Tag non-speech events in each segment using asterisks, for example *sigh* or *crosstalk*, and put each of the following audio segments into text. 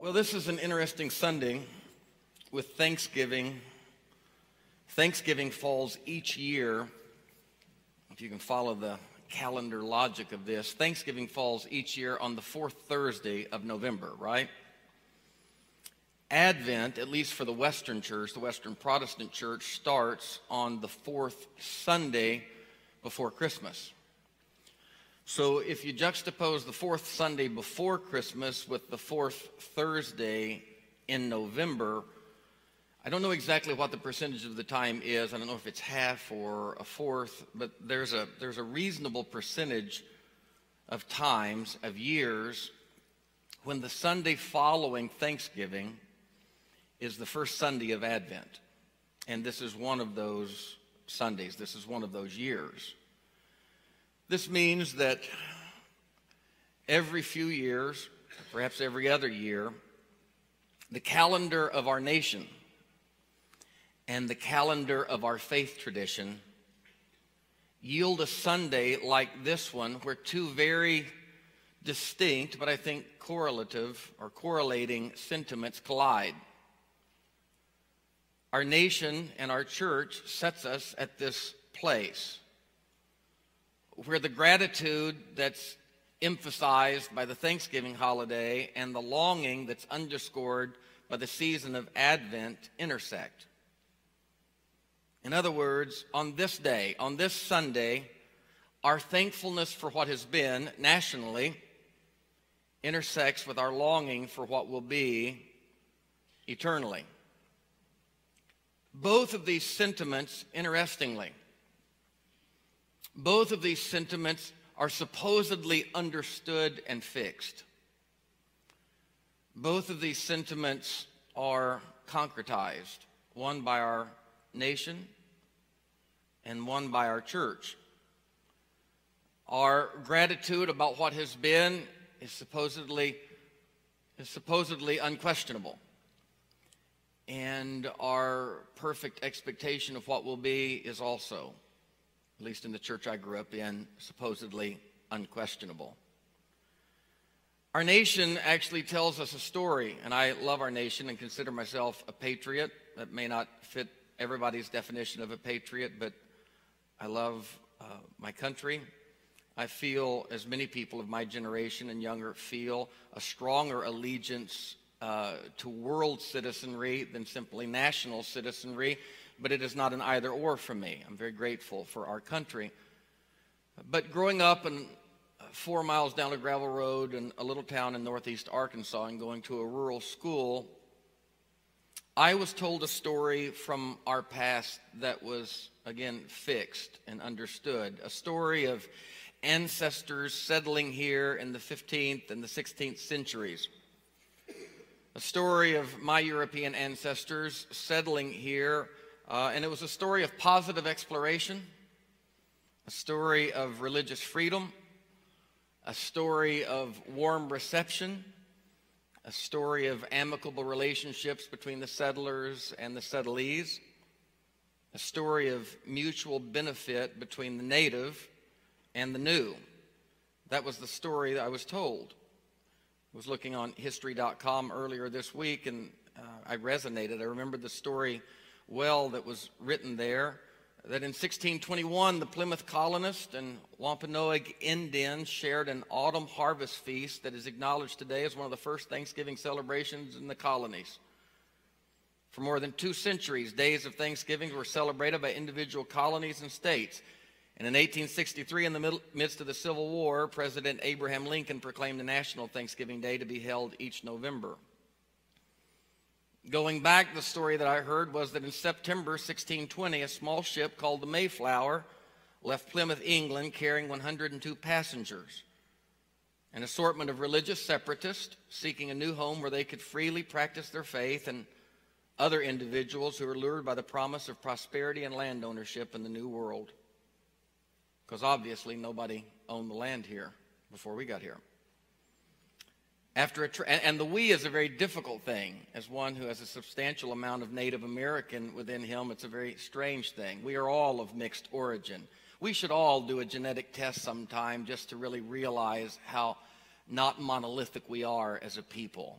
Well, this is an interesting Sunday with Thanksgiving. Thanksgiving falls each year, if you can follow the calendar logic of this, Thanksgiving falls each year on the fourth Thursday of November, right? Advent, at least for the Western Church, the Western Protestant Church, starts on the fourth Sunday before Christmas. So if you juxtapose the fourth Sunday before Christmas with the fourth Thursday in November, I don't know exactly what the percentage of the time is. I don't know if it's half or a fourth, but there's a, there's a reasonable percentage of times, of years, when the Sunday following Thanksgiving is the first Sunday of Advent. And this is one of those Sundays. This is one of those years. This means that every few years, perhaps every other year, the calendar of our nation and the calendar of our faith tradition yield a Sunday like this one, where two very distinct, but I think correlative or correlating sentiments collide. Our nation and our church sets us at this place where the gratitude that's emphasized by the Thanksgiving holiday and the longing that's underscored by the season of Advent intersect. In other words, on this day, on this Sunday, our thankfulness for what has been nationally intersects with our longing for what will be eternally. Both of these sentiments, interestingly, both of these sentiments are supposedly understood and fixed. Both of these sentiments are concretized, one by our nation and one by our church. Our gratitude about what has been is supposedly, is supposedly unquestionable. And our perfect expectation of what will be is also at least in the church I grew up in, supposedly unquestionable. Our nation actually tells us a story, and I love our nation and consider myself a patriot. That may not fit everybody's definition of a patriot, but I love uh, my country. I feel, as many people of my generation and younger feel, a stronger allegiance uh, to world citizenry than simply national citizenry but it is not an either or for me. I'm very grateful for our country. But growing up uh, four miles down a gravel road in a little town in northeast Arkansas and going to a rural school, I was told a story from our past that was, again, fixed and understood. A story of ancestors settling here in the 15th and the 16th centuries. A story of my European ancestors settling here uh, and it was a story of positive exploration, a story of religious freedom, a story of warm reception, a story of amicable relationships between the settlers and the settlees, a story of mutual benefit between the native and the new. That was the story that I was told. I was looking on history.com earlier this week and uh, I resonated. I remembered the story well that was written there that in 1621 the Plymouth colonists and Wampanoag Indians shared an autumn harvest feast that is acknowledged today as one of the first Thanksgiving celebrations in the colonies. For more than two centuries, days of Thanksgiving were celebrated by individual colonies and states. And in 1863, in the midst of the Civil War, President Abraham Lincoln proclaimed the National Thanksgiving Day to be held each November. Going back, the story that I heard was that in September 1620, a small ship called the Mayflower left Plymouth, England, carrying 102 passengers. An assortment of religious separatists seeking a new home where they could freely practice their faith, and other individuals who were lured by the promise of prosperity and land ownership in the New World. Because obviously nobody owned the land here before we got here. After a tra- and the we is a very difficult thing. As one who has a substantial amount of Native American within him, it's a very strange thing. We are all of mixed origin. We should all do a genetic test sometime just to really realize how not monolithic we are as a people.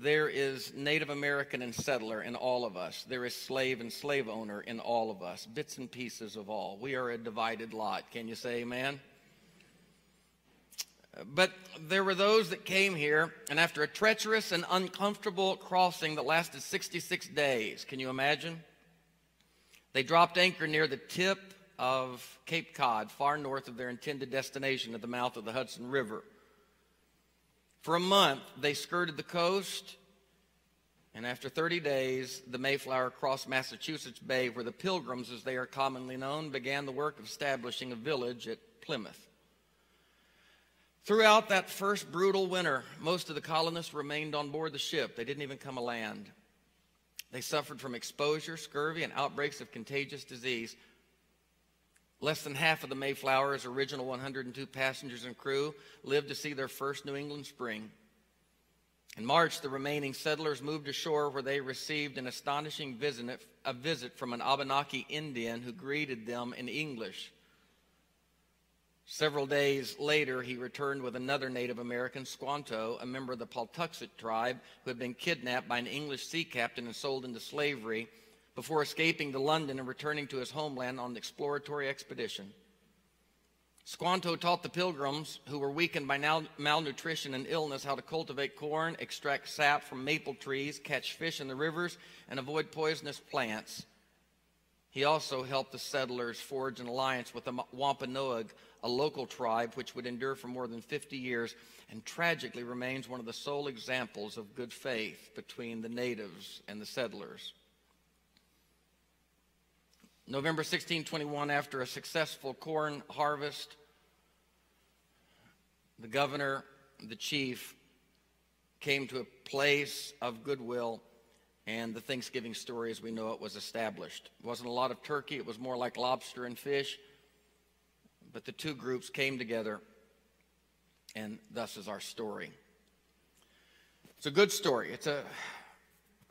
there is Native American and settler in all of us. There is slave and slave owner in all of us, bits and pieces of all. We are a divided lot. Can you say amen? But there were those that came here, and after a treacherous and uncomfortable crossing that lasted 66 days, can you imagine? They dropped anchor near the tip of Cape Cod, far north of their intended destination at the mouth of the Hudson River. For a month, they skirted the coast, and after 30 days, the Mayflower crossed Massachusetts Bay, where the Pilgrims, as they are commonly known, began the work of establishing a village at Plymouth. Throughout that first brutal winter, most of the colonists remained on board the ship. They didn't even come aland. They suffered from exposure, scurvy, and outbreaks of contagious disease. Less than half of the Mayflower's original 102 passengers and crew lived to see their first New England spring. In March, the remaining settlers moved ashore where they received an astonishing visit, a visit from an Abenaki Indian who greeted them in English. Several days later, he returned with another Native American, Squanto, a member of the Pawtuxet tribe, who had been kidnapped by an English sea captain and sold into slavery before escaping to London and returning to his homeland on an exploratory expedition. Squanto taught the pilgrims, who were weakened by malnutrition and illness, how to cultivate corn, extract sap from maple trees, catch fish in the rivers, and avoid poisonous plants. He also helped the settlers forge an alliance with the Wampanoag, a local tribe which would endure for more than 50 years and tragically remains one of the sole examples of good faith between the natives and the settlers. November 1621, after a successful corn harvest, the governor, the chief, came to a place of goodwill, and the Thanksgiving story as we know it was established. It wasn't a lot of turkey, it was more like lobster and fish, but the two groups came together, and thus is our story. It's a good story. It's a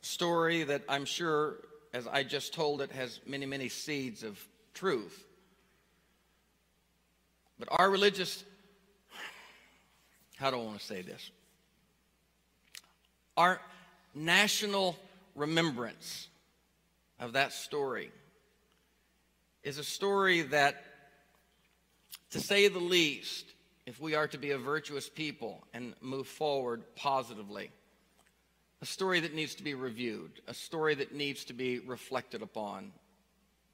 story that I'm sure as I just told it, has many, many seeds of truth. But our religious, how do I want to say this? Our national remembrance of that story is a story that, to say the least, if we are to be a virtuous people and move forward positively, a story that needs to be reviewed, a story that needs to be reflected upon,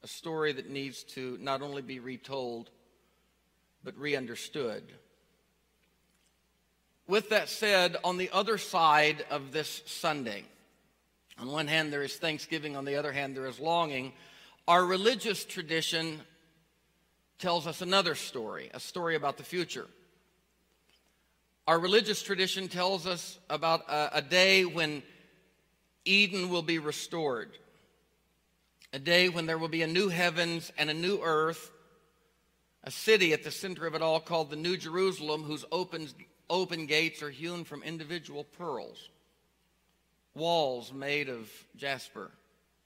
a story that needs to not only be retold, but re-understood. With that said, on the other side of this Sunday, on one hand there is thanksgiving, on the other hand there is longing. Our religious tradition tells us another story, a story about the future. Our religious tradition tells us about a, a day when Eden will be restored, a day when there will be a new heavens and a new earth, a city at the center of it all called the New Jerusalem, whose open, open gates are hewn from individual pearls, walls made of jasper,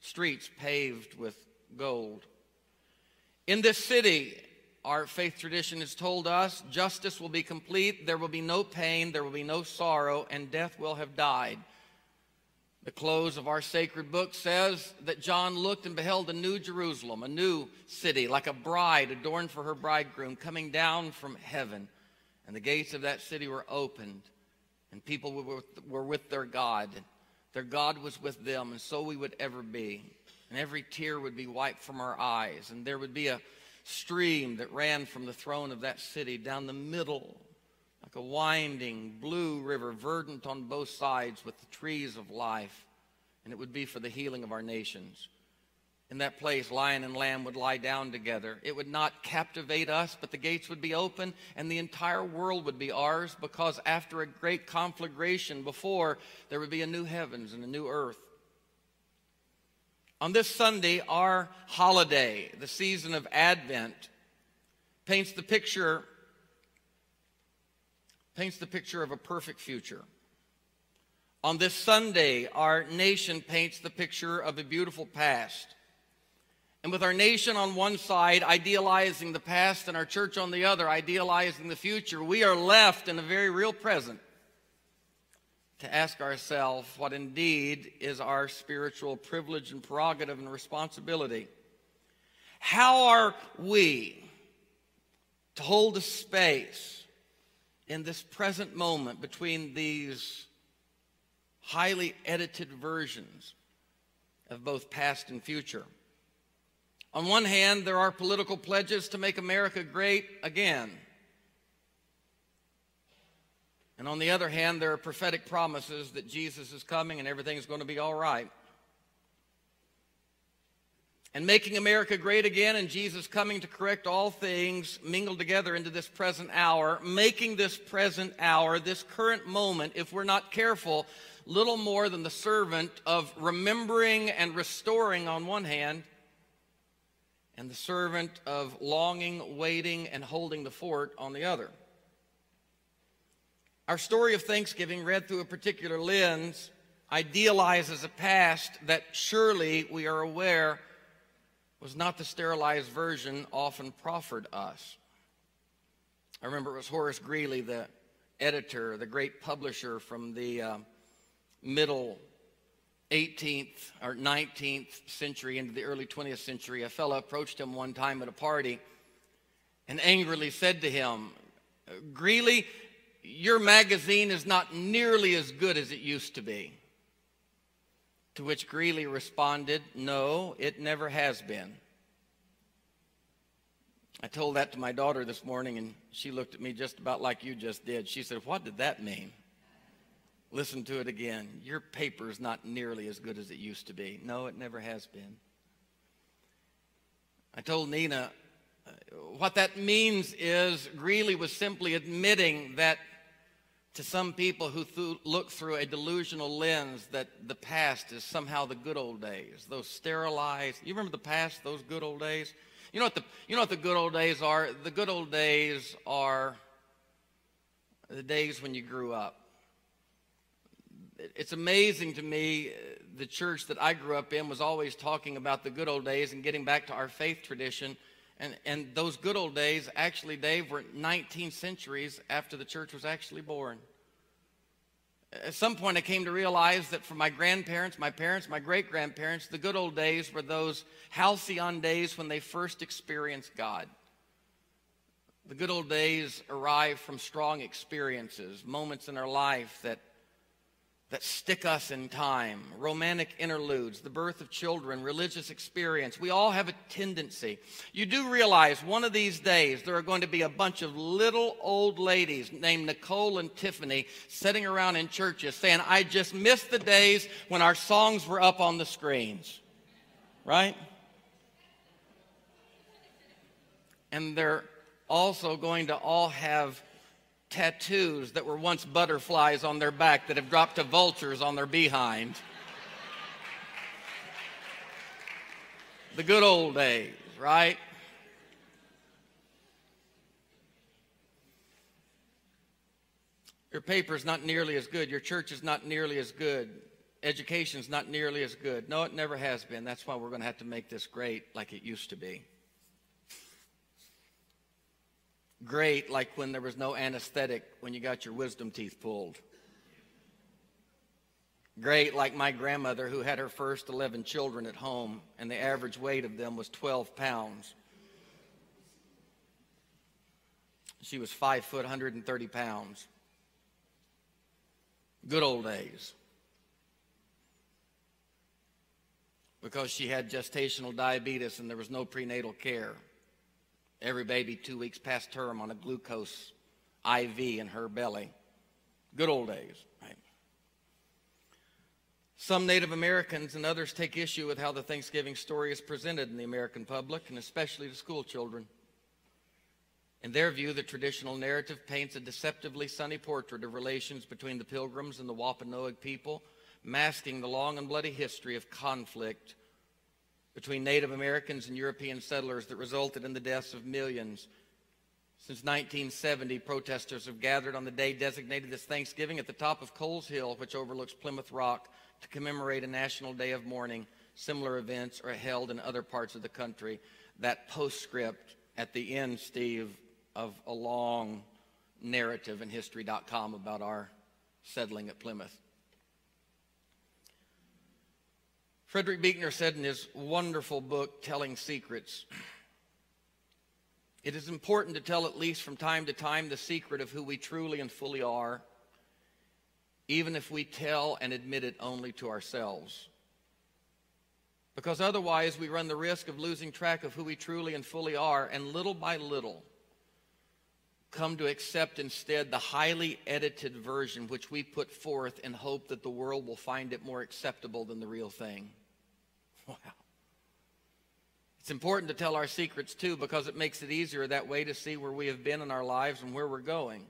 streets paved with gold. In this city, our faith tradition has told us justice will be complete, there will be no pain, there will be no sorrow, and death will have died. The close of our sacred book says that John looked and beheld a new Jerusalem, a new city, like a bride adorned for her bridegroom, coming down from heaven. And the gates of that city were opened, and people were with, were with their God. Their God was with them, and so we would ever be. And every tear would be wiped from our eyes, and there would be a stream that ran from the throne of that city down the middle, like a winding blue river, verdant on both sides with the trees of life. And it would be for the healing of our nations. In that place, lion and lamb would lie down together. It would not captivate us, but the gates would be open and the entire world would be ours because after a great conflagration before, there would be a new heavens and a new earth. On this Sunday, our holiday, the season of Advent, paints the picture paints the picture of a perfect future. On this Sunday, our nation paints the picture of a beautiful past. And with our nation on one side idealizing the past and our church on the other idealizing the future, we are left in a very real present to ask ourselves what indeed is our spiritual privilege and prerogative and responsibility. How are we to hold a space in this present moment between these highly edited versions of both past and future? On one hand, there are political pledges to make America great again. And on the other hand, there are prophetic promises that Jesus is coming and everything is going to be all right. And making America great again and Jesus coming to correct all things mingled together into this present hour, making this present hour, this current moment, if we're not careful, little more than the servant of remembering and restoring on one hand, and the servant of longing, waiting, and holding the fort on the other. Our story of Thanksgiving, read through a particular lens, idealizes a past that surely we are aware was not the sterilized version often proffered us. I remember it was Horace Greeley, the editor, the great publisher from the uh, middle 18th or 19th century into the early 20th century. A fellow approached him one time at a party and angrily said to him, Greeley, your magazine is not nearly as good as it used to be. To which Greeley responded, No, it never has been. I told that to my daughter this morning, and she looked at me just about like you just did. She said, What did that mean? Listen to it again. Your paper is not nearly as good as it used to be. No, it never has been. I told Nina, uh, what that means is Greeley was simply admitting that to some people who th- look through a delusional lens that the past is somehow the good old days, those sterilized. You remember the past, those good old days? You know what the you know what the good old days are? The good old days are the days when you grew up. It's amazing to me uh, the church that I grew up in was always talking about the good old days and getting back to our faith tradition. And, and those good old days, actually, Dave, were 19 centuries after the church was actually born. At some point, I came to realize that for my grandparents, my parents, my great grandparents, the good old days were those halcyon days when they first experienced God. The good old days arrive from strong experiences, moments in our life that that stick us in time, romantic interludes, the birth of children, religious experience. We all have a tendency. You do realize one of these days there are going to be a bunch of little old ladies named Nicole and Tiffany sitting around in churches saying, I just missed the days when our songs were up on the screens. Right? And they're also going to all have tattoos that were once butterflies on their back that have dropped to vultures on their behind. the good old days, right? Your paper is not nearly as good. Your church is not nearly as good. Education is not nearly as good. No, it never has been. That's why we're going to have to make this great like it used to be. Great like when there was no anesthetic when you got your wisdom teeth pulled. Great like my grandmother who had her first 11 children at home and the average weight of them was 12 pounds. She was 5 foot 130 pounds. Good old days. Because she had gestational diabetes and there was no prenatal care. Every baby two weeks past term on a glucose IV in her belly. Good old days, right? Some Native Americans and others take issue with how the Thanksgiving story is presented in the American public, and especially to school children. In their view, the traditional narrative paints a deceptively sunny portrait of relations between the Pilgrims and the Wampanoag people, masking the long and bloody history of conflict between Native Americans and European settlers that resulted in the deaths of millions. Since 1970, protesters have gathered on the day designated as Thanksgiving at the top of Coles Hill, which overlooks Plymouth Rock, to commemorate a national day of mourning. Similar events are held in other parts of the country. That postscript at the end, Steve, of a long narrative in history.com about our settling at Plymouth. Frederick Buechner said in his wonderful book, Telling Secrets, it is important to tell at least from time to time the secret of who we truly and fully are, even if we tell and admit it only to ourselves. Because otherwise, we run the risk of losing track of who we truly and fully are, and little by little, come to accept instead the highly edited version which we put forth in hope that the world will find it more acceptable than the real thing. Wow. It's important to tell our secrets too because it makes it easier that way to see where we have been in our lives and where we're going.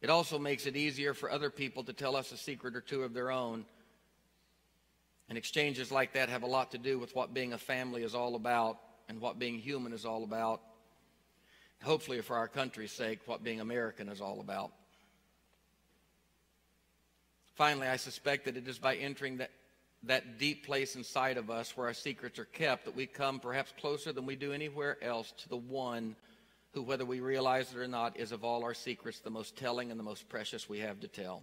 It also makes it easier for other people to tell us a secret or two of their own. And exchanges like that have a lot to do with what being a family is all about and what being human is all about. Hopefully, for our country's sake, what being American is all about. Finally, I suspect that it is by entering that that deep place inside of us where our secrets are kept, that we come perhaps closer than we do anywhere else to the one who, whether we realize it or not, is of all our secrets the most telling and the most precious we have to tell.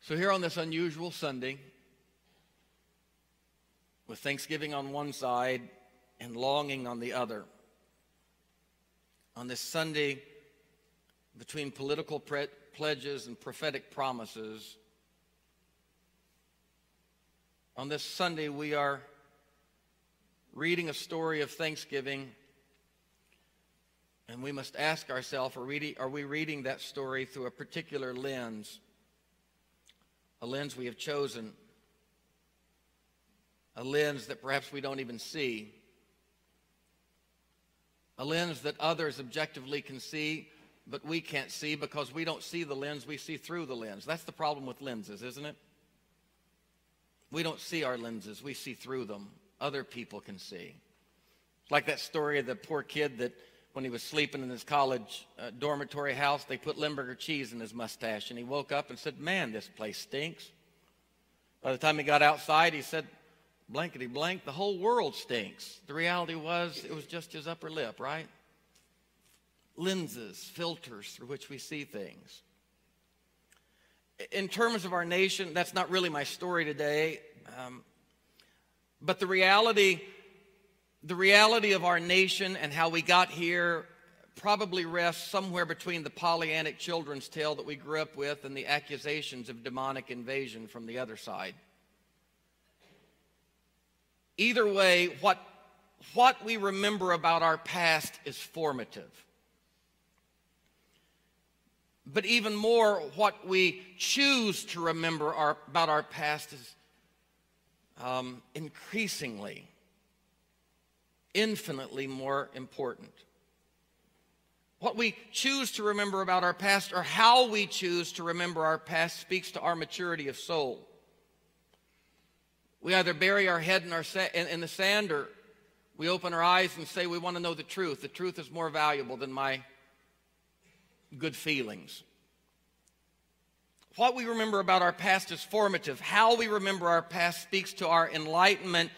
So, here on this unusual Sunday, with Thanksgiving on one side and longing on the other, on this Sunday between political pre- pledges and prophetic promises, on this Sunday, we are reading a story of Thanksgiving, and we must ask ourselves are, we reading that story through a particular lens? A lens we have chosen, a lens that perhaps we don't even see, a lens that others objectively can see, but we can't see because we don't see the lens, we see through the lens. That's the problem with lenses, isn't it? We don't see our lenses, we see through them. Other people can see. Like that story of the poor kid that when he was sleeping in his college uh, dormitory house, they put Limburger cheese in his mustache, and he woke up and said, Man, this place stinks. By the time he got outside, he said, Blankety blank, the whole world stinks. The reality was, it was just his upper lip, right? Lenses, filters through which we see things in terms of our nation, that's not really my story today. Um, but the reality, the reality of our nation and how we got here probably rests somewhere between the Pollyannic children's tale that we grew up with and the accusations of demonic invasion from the other side. Either way, what, what we remember about our past is formative. But even more, what we choose to remember our, about our past is um, increasingly, infinitely more important. What we choose to remember about our past or how we choose to remember our past speaks to our maturity of soul. We either bury our head in, our sa- in, in the sand or we open our eyes and say we want to know the truth. The truth is more valuable than my good feelings. What we remember about our past is formative. How we remember our past speaks to our enlightenment.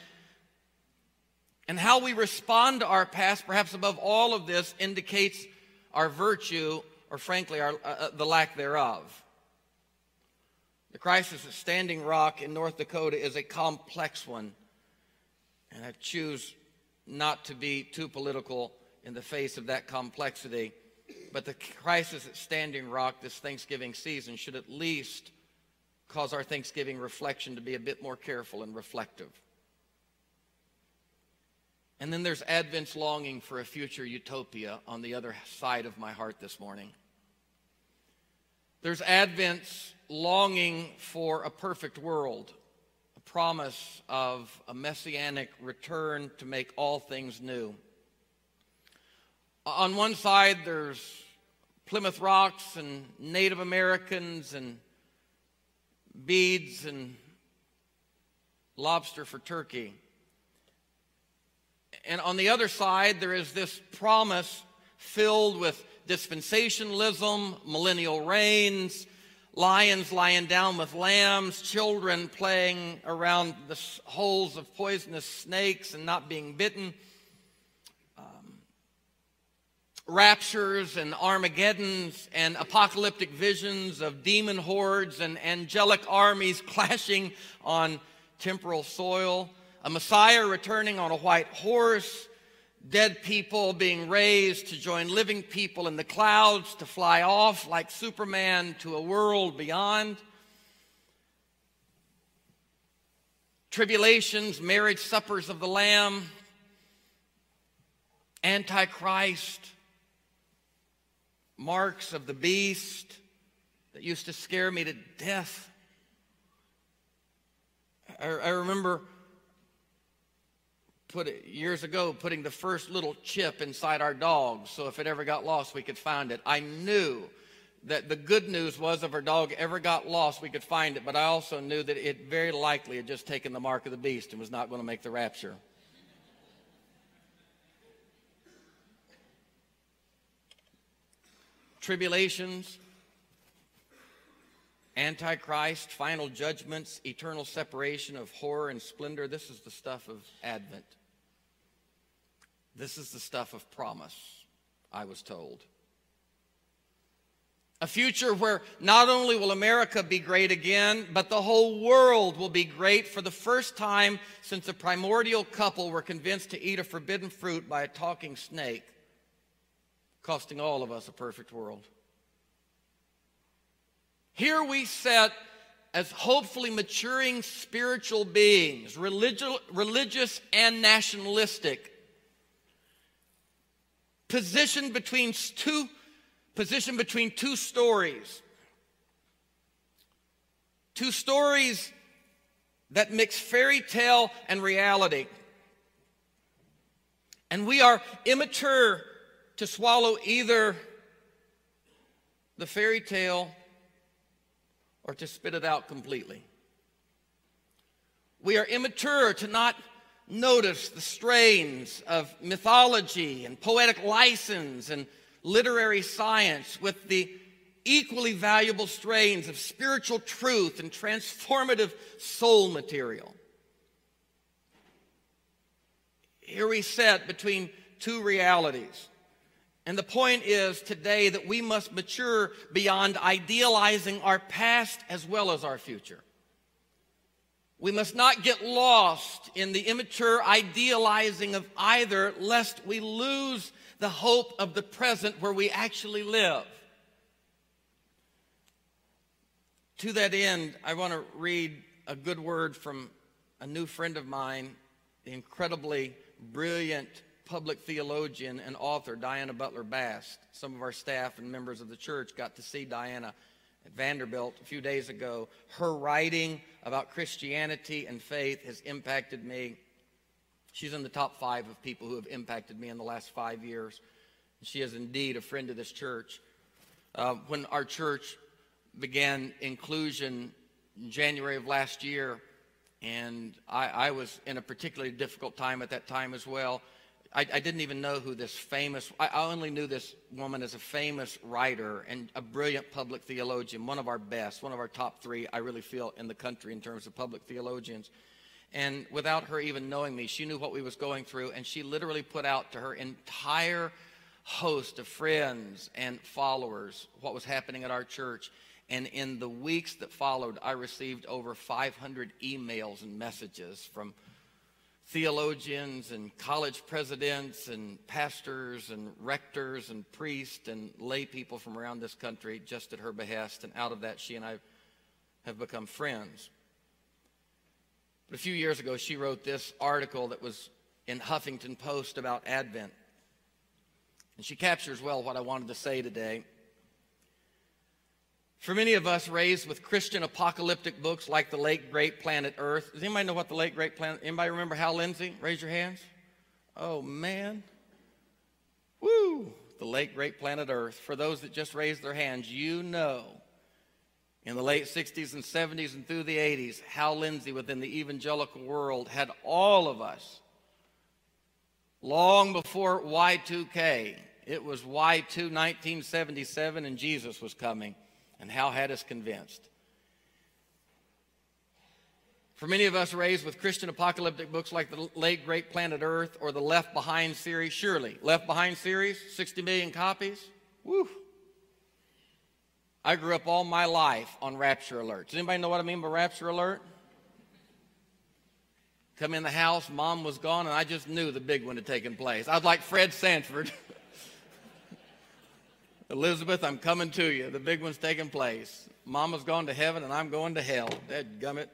And how we respond to our past, perhaps above all of this, indicates our virtue or, frankly, our, uh, uh the lack thereof. The crisis at Standing Rock in North Dakota is a complex one. And I choose not to be too political in the face of that complexity. But the crisis at Standing Rock this Thanksgiving season should at least cause our Thanksgiving reflection to be a bit more careful and reflective. And then there's Advent's longing for a future utopia on the other side of my heart this morning. There's Advent's longing for a perfect world, a promise of a messianic return to make all things new. On one side, there's Plymouth Rocks and Native Americans and beads and lobster for turkey. And on the other side, there is this promise filled with dispensationalism, millennial reigns, lions lying down with lambs, children playing around the holes of poisonous snakes and not being bitten raptures and Armageddons and apocalyptic visions of demon hordes and angelic armies *laughs* clashing on temporal soil, a Messiah returning on a white horse, dead people being raised to join living people in the clouds, to fly off like Superman to a world beyond. Tribulations, marriage suppers of the Lamb, Antichrist, marks of the beast that used to scare me to death. I, I remember put years ago putting the first little chip inside our dog so if it ever got lost we could find it. I knew that the good news was if our dog ever got lost we could find it, but I also knew that it very likely had just taken the mark of the beast and was not going to make the rapture. Tribulations, Antichrist, final judgments, eternal separation of horror and splendor. This is the stuff of Advent. This is the stuff of promise, I was told. A future where not only will America be great again, but the whole world will be great for the first time since a primordial couple were convinced to eat a forbidden fruit by a talking snake, costing all of us a perfect world. Here we sit as hopefully maturing spiritual beings, religious, religious and nationalistic, positioned between two positioned between two stories. Two stories that mix fairy tale and reality. And we are immature to swallow either the fairy tale or to spit it out completely. We are immature to not notice the strains of mythology and poetic license and literary science with the equally valuable strains of spiritual truth and transformative soul material. Here we sit between two realities and the point is today that we must mature beyond idealizing our past as well as our future. We must not get lost in the immature idealizing of either, lest we lose the hope of the present where we actually live. To that end, I want to read a good word from a new friend of mine, the incredibly brilliant public theologian and author Diana Butler Bass. Some of our staff and members of the church got to see Diana at Vanderbilt a few days ago. Her writing about Christianity and faith has impacted me. She's in the top five of people who have impacted me in the last five years. She is indeed a friend of this church. Uh, when our church began inclusion in January of last year, and I, I was in a particularly difficult time at that time as well. I, I, didn't even know who this famous, I only knew this woman as a famous writer and a brilliant public theologian, one of our best, one of our top three, I really feel, in the country in terms of public theologians. And without her even knowing me, she knew what we was going through, and she literally put out to her entire host of friends and followers what was happening at our church. And in the weeks that followed, I received over 500 emails and messages from theologians and college presidents and pastors and rectors and priests and lay people from around this country just at her behest. And out of that, she and I have become friends. But a few years ago, she wrote this article that was in Huffington Post about Advent. And she captures well what I wanted to say today. For many of us raised with Christian apocalyptic books like the late great planet Earth, does anybody know what the late great planet? Anybody remember Hal Lindsey? Raise your hands. Oh man. Woo! The late great planet Earth. For those that just raised their hands, you know in the late 60s and 70s and through the 80s, Hal Lindsey within the evangelical world had all of us long before Y2K. It was Y2 1977 and Jesus was coming and Hal had us convinced. For many of us raised with Christian apocalyptic books like the late great Planet Earth or the Left Behind series, surely Left Behind series, 60 million copies. Woo! I grew up all my life on Rapture Alert. Does anybody know what I mean by Rapture Alert? Come in the house, mom was gone, and I just knew the big one had taken place. I was like Fred Sanford. *laughs* Elizabeth, I'm coming to you. The big one's taking place. Mama's gone to heaven, and I'm going to hell. Dead gummit.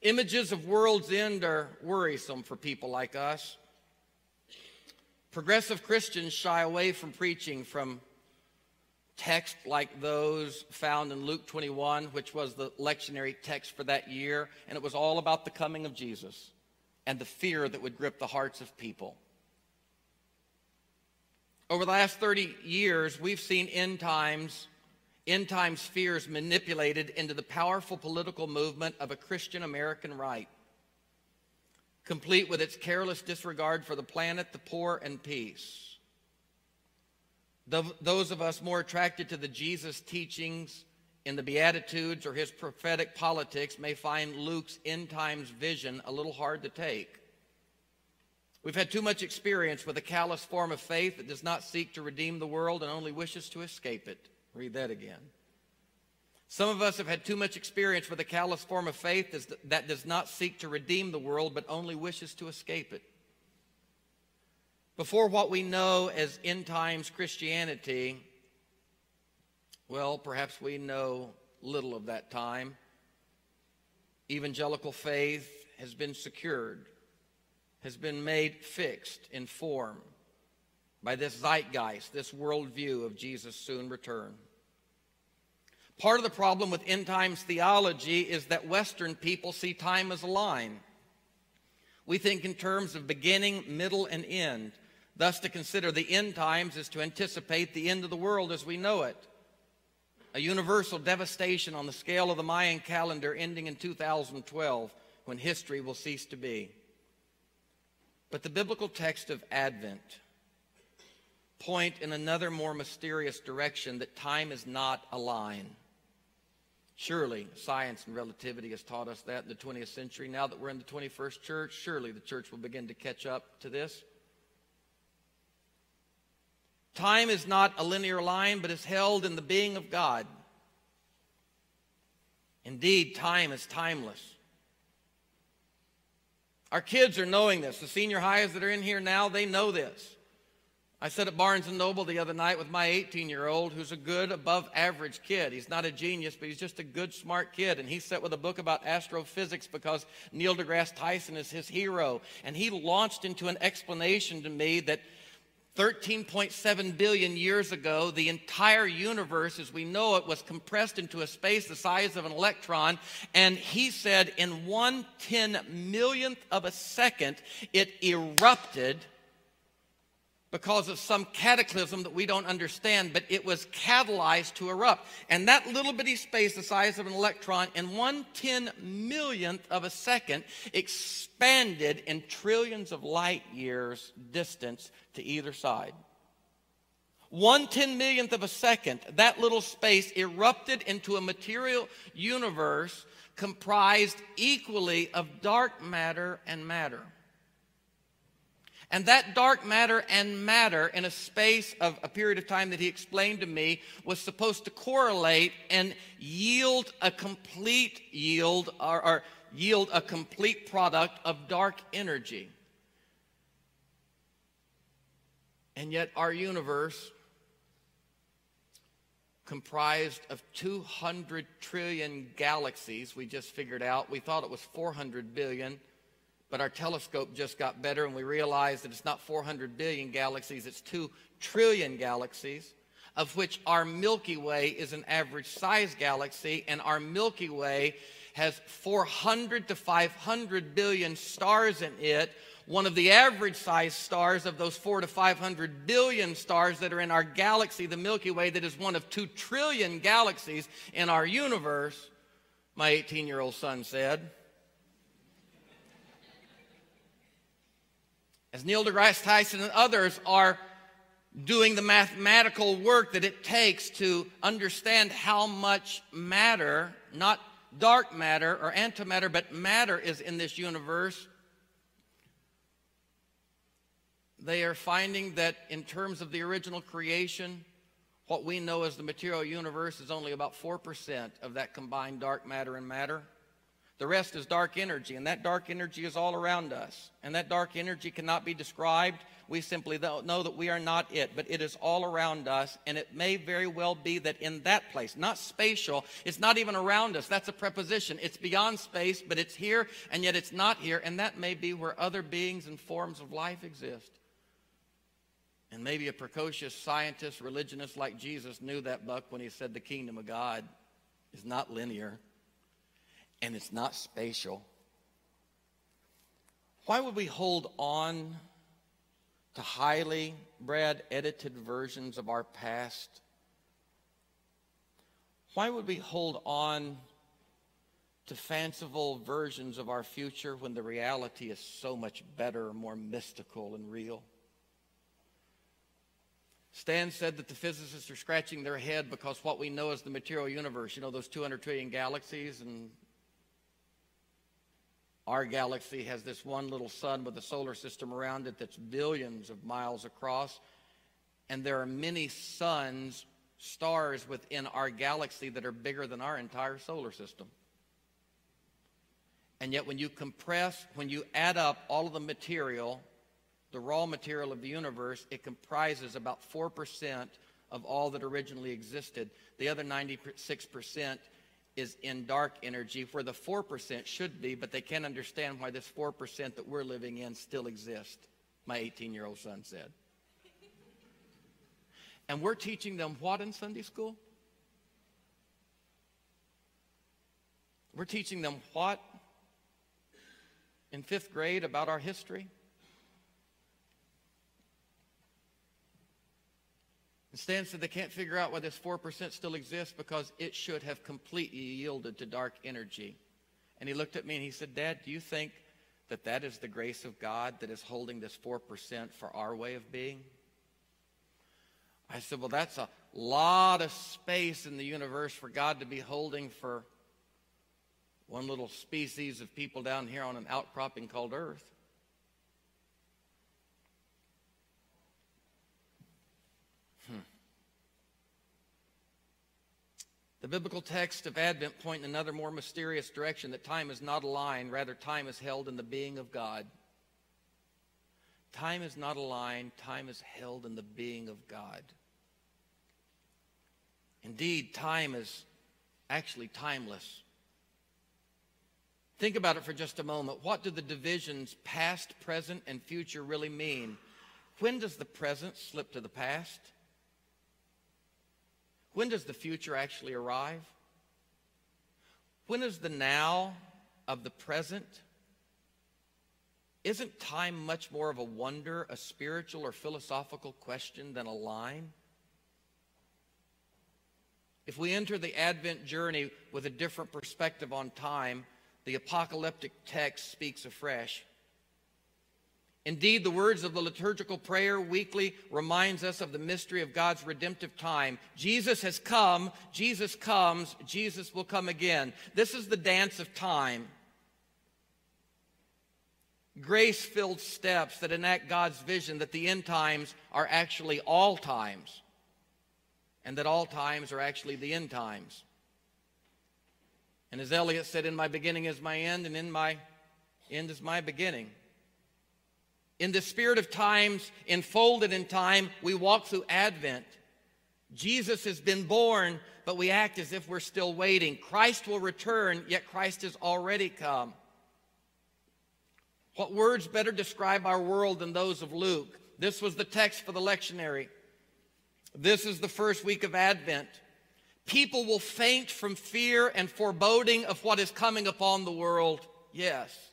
Images of world's end are worrisome for people like us. Progressive Christians shy away from preaching from texts like those found in Luke 21, which was the lectionary text for that year, and it was all about the coming of Jesus and the fear that would grip the hearts of people. Over the last 30 years, we've seen end times end times fears manipulated into the powerful political movement of a Christian American right, complete with its careless disregard for the planet, the poor, and peace. Those of us more attracted to the Jesus teachings in the Beatitudes or his prophetic politics may find Luke's end times vision a little hard to take. We've had too much experience with a callous form of faith that does not seek to redeem the world and only wishes to escape it. Read that again. Some of us have had too much experience with a callous form of faith that does not seek to redeem the world but only wishes to escape it. Before what we know as end times Christianity, well, perhaps we know little of that time. Evangelical faith has been secured, has been made fixed in form by this zeitgeist, this worldview of Jesus' soon return. Part of the problem with end times theology is that Western people see time as a line. We think in terms of beginning, middle, and end. Thus, to consider the end times is to anticipate the end of the world as we know it. A universal devastation on the scale of the Mayan calendar ending in 2012 when history will cease to be. But the biblical text of Advent point in another more mysterious direction that time is not a line. Surely, science and relativity has taught us that in the 20th century. Now that we're in the 21st church, surely the church will begin to catch up to this. Time is not a linear line, but is held in the being of God. Indeed, time is timeless. Our kids are knowing this. The senior highs that are in here now, they know this. I said at Barnes and Noble the other night with my 18 year old, who's a good, above average kid. He's not a genius, but he's just a good, smart kid. And he sat with a book about astrophysics because Neil deGrasse Tyson is his hero. And he launched into an explanation to me that 13.7 billion years ago, the entire universe as we know it was compressed into a space the size of an electron. And he said in one ten millionth of a second, it erupted because of some cataclysm that we don't understand, but it was catalyzed to erupt. And that little bitty space, the size of an electron, in one ten millionth of a second, expanded in trillions of light years distance to either side. One ten millionth of a second, that little space erupted into a material universe comprised equally of dark matter and matter. And that dark matter and matter in a space of a period of time that he explained to me was supposed to correlate and yield a complete yield or, or yield a complete product of dark energy. And yet our universe comprised of 200 trillion galaxies we just figured out. We thought it was 400 billion. But our telescope just got better and we realized that it's not 400 billion galaxies, it's 2 trillion galaxies, of which our Milky Way is an average size galaxy, and our Milky Way has 400 to 500 billion stars in it. One of the average size stars of those 4 to 500 billion stars that are in our galaxy, the Milky Way, that is one of 2 trillion galaxies in our universe, my 18 year old son said. As Neil deGrasse Tyson and others are doing the mathematical work that it takes to understand how much matter, not dark matter or antimatter, but matter is in this universe, they are finding that in terms of the original creation, what we know as the material universe is only about 4% of that combined dark matter and matter. The rest is dark energy, and that dark energy is all around us. And that dark energy cannot be described. We simply know that we are not it, but it is all around us. And it may very well be that in that place, not spatial, it's not even around us. That's a preposition. It's beyond space, but it's here, and yet it's not here. And that may be where other beings and forms of life exist. And maybe a precocious scientist, religionist like Jesus knew that buck when he said the kingdom of God is not linear and it's not spatial. Why would we hold on to highly bred, edited versions of our past? Why would we hold on to fanciful versions of our future when the reality is so much better, more mystical, and real? Stan said that the physicists are scratching their head because what we know is the material universe, you know, those 200 trillion galaxies and our galaxy has this one little sun with a solar system around it that's billions of miles across. And there are many suns, stars within our galaxy that are bigger than our entire solar system. And yet, when you compress, when you add up all of the material, the raw material of the universe, it comprises about 4% of all that originally existed. The other 96% is in dark energy where the 4% should be, but they can't understand why this 4% that we're living in still exists, my 18 year old son said. And we're teaching them what in Sunday school? We're teaching them what in fifth grade about our history? Stan said they can't figure out why this 4% still exists because it should have completely yielded to dark energy. And he looked at me and he said, Dad, do you think that that is the grace of God that is holding this 4% for our way of being? I said, Well, that's a lot of space in the universe for God to be holding for one little species of people down here on an outcropping called Earth. The biblical text of Advent point in another more mysterious direction that time is not a line, rather, time is held in the being of God. Time is not a line, time is held in the being of God. Indeed, time is actually timeless. Think about it for just a moment. What do the divisions past, present, and future really mean? When does the present slip to the past? When does the future actually arrive? When is the now of the present? Isn't time much more of a wonder, a spiritual or philosophical question than a line? If we enter the Advent journey with a different perspective on time, the apocalyptic text speaks afresh. Indeed, the words of the liturgical prayer weekly reminds us of the mystery of God's redemptive time. Jesus has come, Jesus comes, Jesus will come again. This is the dance of time. Grace-filled steps that enact God's vision that the end times are actually all times and that all times are actually the end times. And as Eliot said, in my beginning is my end and in my end is my beginning. In the spirit of times, enfolded in time, we walk through Advent. Jesus has been born, but we act as if we're still waiting. Christ will return, yet Christ has already come. What words better describe our world than those of Luke? This was the text for the lectionary. This is the first week of Advent. People will faint from fear and foreboding of what is coming upon the world. Yes.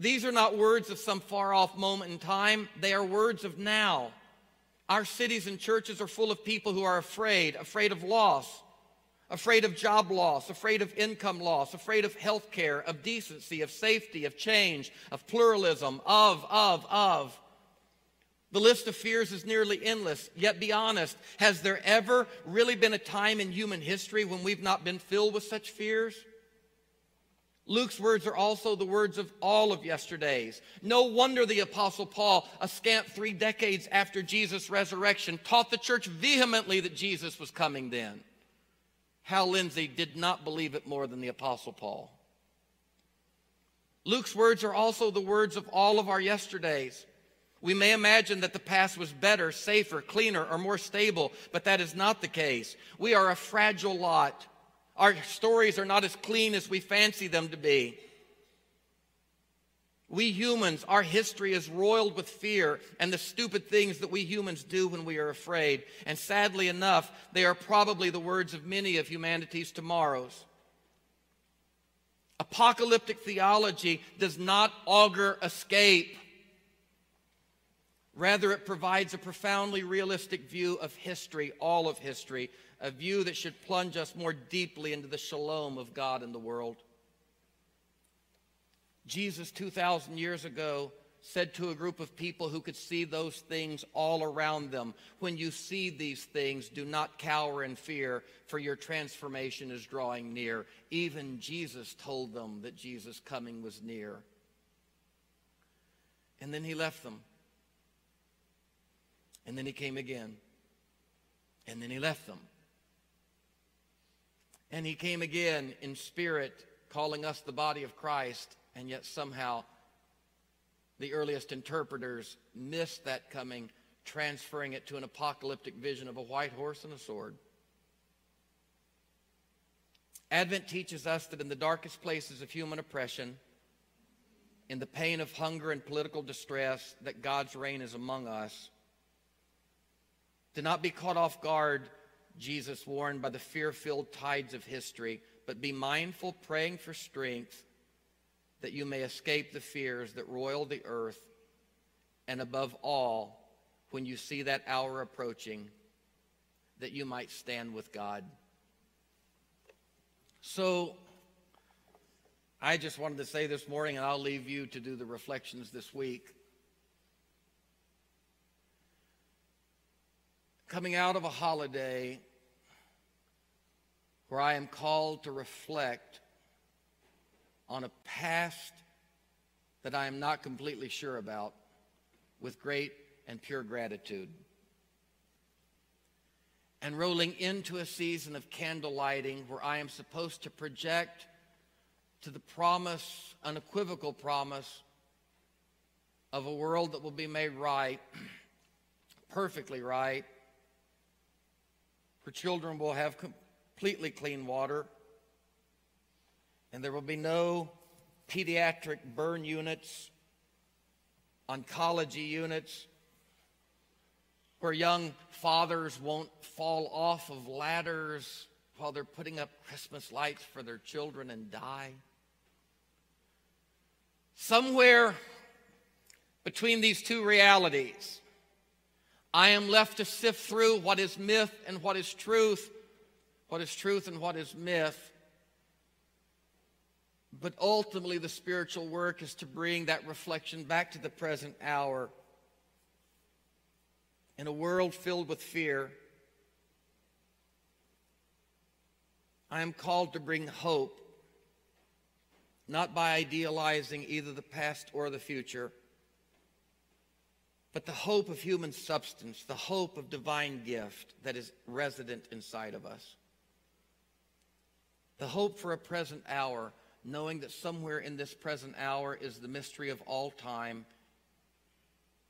These are not words of some far off moment in time, they are words of now. Our cities and churches are full of people who are afraid, afraid of loss, afraid of job loss, afraid of income loss, afraid of health care, of decency, of safety, of change, of pluralism, of, of, of. The list of fears is nearly endless. Yet be honest, has there ever really been a time in human history when we've not been filled with such fears? Luke's words are also the words of all of yesterday's. No wonder the Apostle Paul, a scant three decades after Jesus' resurrection, taught the church vehemently that Jesus was coming then. Hal Lindsey did not believe it more than the Apostle Paul. Luke's words are also the words of all of our yesterdays. We may imagine that the past was better, safer, cleaner, or more stable, but that is not the case. We are a fragile lot. Our stories are not as clean as we fancy them to be. We humans, our history is roiled with fear and the stupid things that we humans do when we are afraid. And sadly enough, they are probably the words of many of humanity's tomorrows. Apocalyptic theology does not augur escape. Rather, it provides a profoundly realistic view of history, all of history, a view that should plunge us more deeply into the shalom of God in the world. Jesus, 2,000 years ago, said to a group of people who could see those things all around them When you see these things, do not cower in fear, for your transformation is drawing near. Even Jesus told them that Jesus' coming was near. And then he left them. And then he came again. And then he left them. And he came again in spirit, calling us the body of Christ and yet somehow the earliest interpreters missed that coming, transferring it to an apocalyptic vision of a white horse and a sword. Advent teaches us that in the darkest places of human oppression, in the pain of hunger and political distress, that God's reign is among us. Do not be caught off guard, Jesus warned, by the fear filled tides of history, but be mindful, praying for strength that you may escape the fears that roil the earth, and above all, when you see that hour approaching, that you might stand with God. So, I just wanted to say this morning, and I'll leave you to do the reflections this week. Coming out of a holiday where I am called to reflect on a past that I am not completely sure about with great and pure gratitude. And rolling into a season of candle lighting where I am supposed to project to the promise, unequivocal promise, of a world that will be made right, *clears throat* perfectly right, where children will have completely clean water and there will be no pediatric burn units, oncology units, where young fathers won't fall off of ladders while they're putting up Christmas lights for their children and die. Somewhere between these two realities, I am left to sift through what is myth and what is truth, what is truth and what is myth. But ultimately, the spiritual work is to bring that reflection back to the present hour. In a world filled with fear, I am called to bring hope, not by idealizing either the past or the future, but the hope of human substance, the hope of divine gift that is resident inside of us. The hope for a present hour knowing that somewhere in this present hour is the mystery of all time.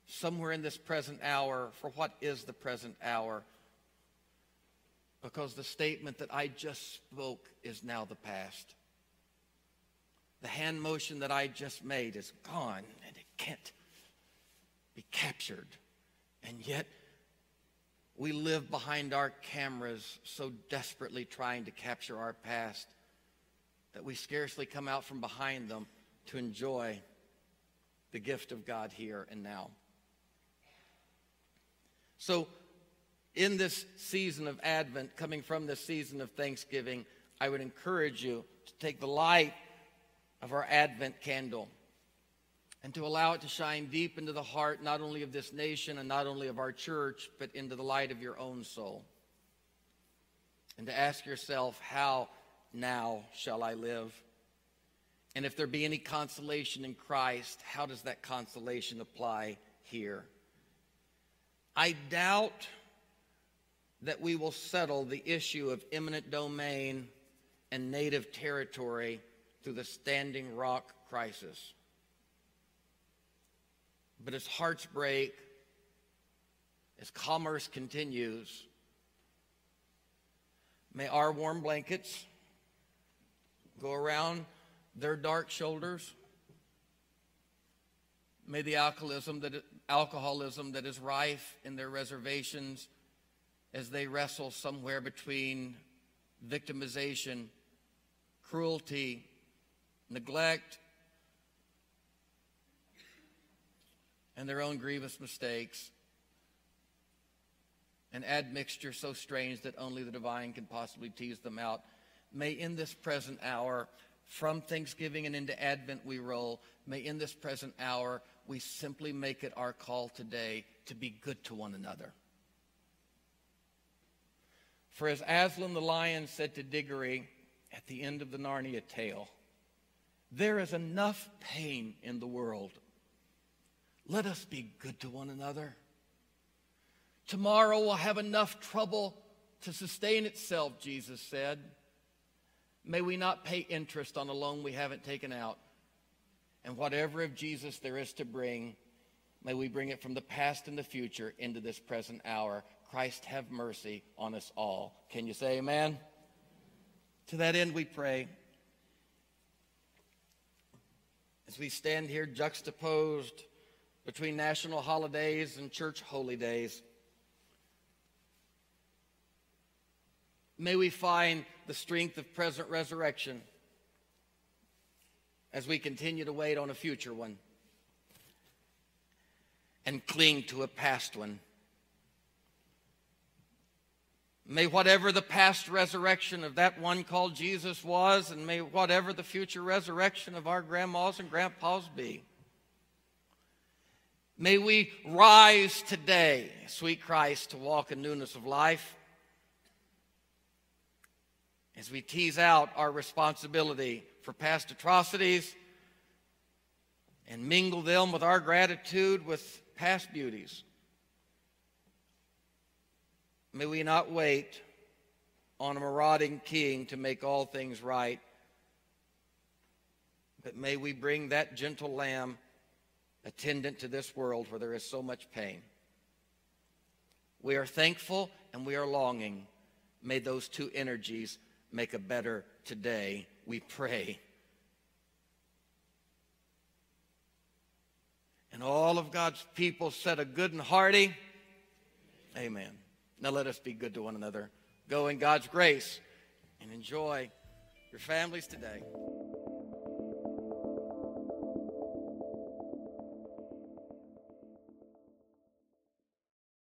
Somewhere in this present hour, for what is the present hour? Because the statement that I just spoke is now the past. The hand motion that I just made is gone and it can't be captured. And yet, we live behind our cameras so desperately trying to capture our past that we scarcely come out from behind them to enjoy the gift of God here and now. So, in this season of Advent, coming from this season of Thanksgiving, I would encourage you to take the light of our Advent candle and to allow it to shine deep into the heart not only of this nation and not only of our church, but into the light of your own soul. And to ask yourself, how now shall I live. And if there be any consolation in Christ, how does that consolation apply here? I doubt that we will settle the issue of eminent domain and native territory through the Standing Rock crisis. But as hearts break, as commerce continues, may our warm blankets go around their dark shoulders. May the alcoholism that, alcoholism that is rife in their reservations as they wrestle somewhere between victimization, cruelty, neglect, and their own grievous mistakes, an admixture so strange that only the divine can possibly tease them out. May in this present hour, from Thanksgiving and into Advent we roll, may in this present hour we simply make it our call today to be good to one another. For as Aslan the lion said to Diggory at the end of the Narnia tale, there is enough pain in the world. Let us be good to one another. Tomorrow will have enough trouble to sustain itself, Jesus said. May we not pay interest on a loan we haven't taken out. And whatever of Jesus there is to bring, may we bring it from the past and the future into this present hour. Christ have mercy on us all. Can you say amen? To that end, we pray. As we stand here juxtaposed between national holidays and church holy days, may we find the strength of present resurrection as we continue to wait on a future one and cling to a past one. May whatever the past resurrection of that one called Jesus was, and may whatever the future resurrection of our grandmas and grandpas be. May we rise today, sweet Christ, to walk in newness of life as we tease out our responsibility for past atrocities and mingle them with our gratitude with past beauties. May we not wait on a marauding king to make all things right, but may we bring that gentle lamb attendant to this world where there is so much pain. We are thankful and we are longing. May those two energies make a better today, we pray. And all of God's people said a good and hearty, Amen. Now let us be good to one another. Go in God's grace and enjoy your families today.